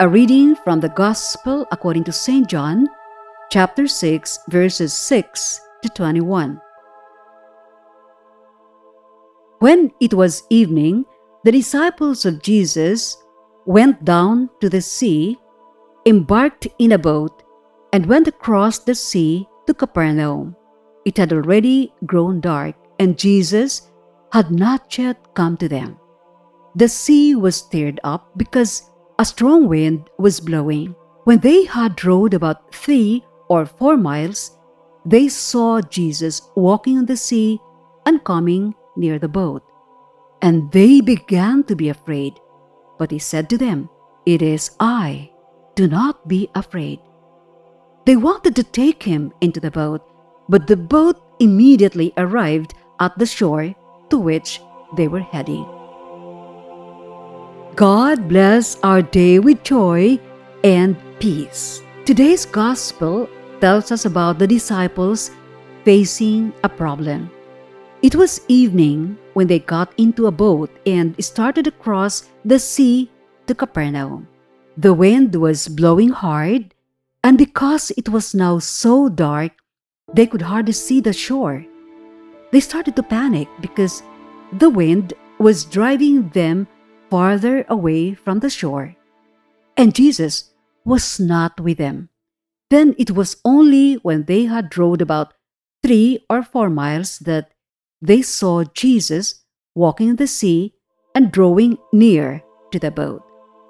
A reading from the Gospel according to St. John, chapter 6, verses 6 to 21. When it was evening, the disciples of Jesus went down to the sea, embarked in a boat, and went across the sea to Capernaum. It had already grown dark, and Jesus had not yet come to them. The sea was stirred up because a strong wind was blowing. When they had rowed about three or four miles, they saw Jesus walking on the sea and coming near the boat. And they began to be afraid. But he said to them, It is I. Do not be afraid. They wanted to take him into the boat, but the boat immediately arrived at the shore to which they were heading. God bless our day with joy and peace. Today's gospel tells us about the disciples facing a problem. It was evening when they got into a boat and started across the sea to Capernaum. The wind was blowing hard, and because it was now so dark, they could hardly see the shore. They started to panic because the wind was driving them farther away from the shore, and Jesus was not with them. Then it was only when they had rowed about three or four miles that they saw Jesus walking in the sea and drawing near to the boat.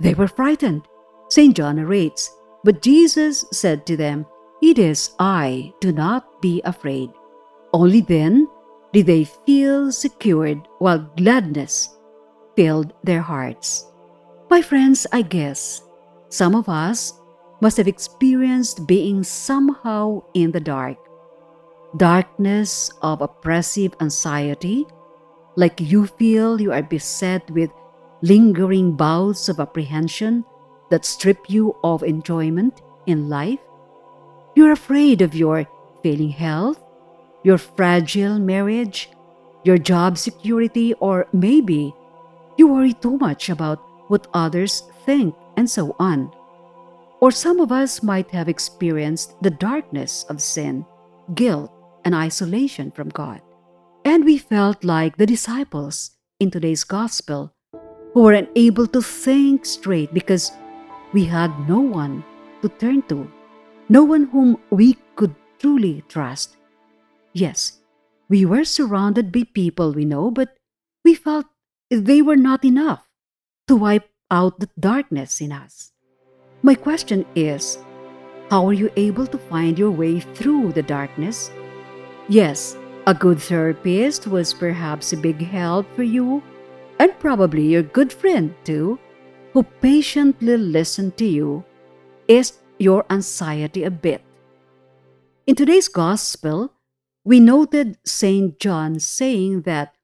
They were frightened. St. John narrates, But Jesus said to them, It is I, do not be afraid. Only then did they feel secured while gladness filled their hearts. My friends, I guess some of us must have experienced being somehow in the dark. Darkness of oppressive anxiety, like you feel you are beset with lingering bouts of apprehension that strip you of enjoyment in life. You're afraid of your failing health, your fragile marriage, your job security, or maybe you worry too much about what others think and so on. Or some of us might have experienced the darkness of sin, guilt, and isolation from God. And we felt like the disciples in today's gospel who were unable to think straight because we had no one to turn to, no one whom we could truly trust. Yes, we were surrounded by people we know, but we felt they were not enough to wipe out the darkness in us. My question is how are you able to find your way through the darkness? Yes, a good therapist was perhaps a big help for you, and probably your good friend too, who patiently listened to you, eased your anxiety a bit. In today's gospel, we noted St. John saying that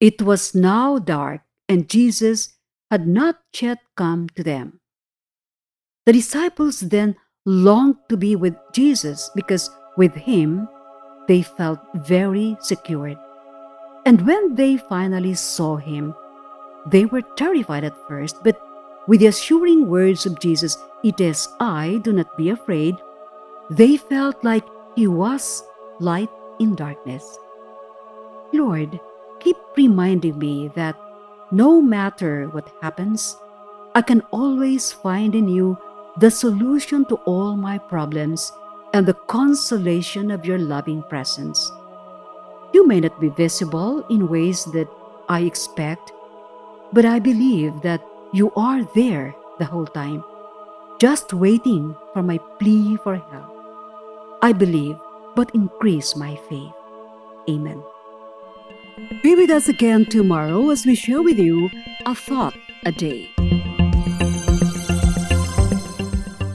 it was now dark, and Jesus had not yet come to them. The disciples then longed to be with Jesus because with him they felt very secured. And when they finally saw him, they were terrified at first, but with the assuring words of Jesus, It is I, do not be afraid, they felt like he was light in darkness. Lord, keep reminding me that no matter what happens, I can always find in you the solution to all my problems and the consolation of your loving presence. You may not be visible in ways that I expect, but I believe that you are there the whole time, just waiting for my plea for help. I believe, but increase my faith. Amen. Be with us again tomorrow as we share with you a thought a day.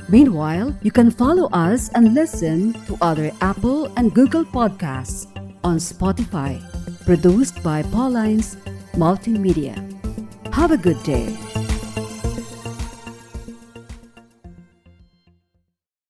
Meanwhile, you can follow us and listen to other Apple and Google podcasts on Spotify, produced by Paulines Multimedia. Have a good day.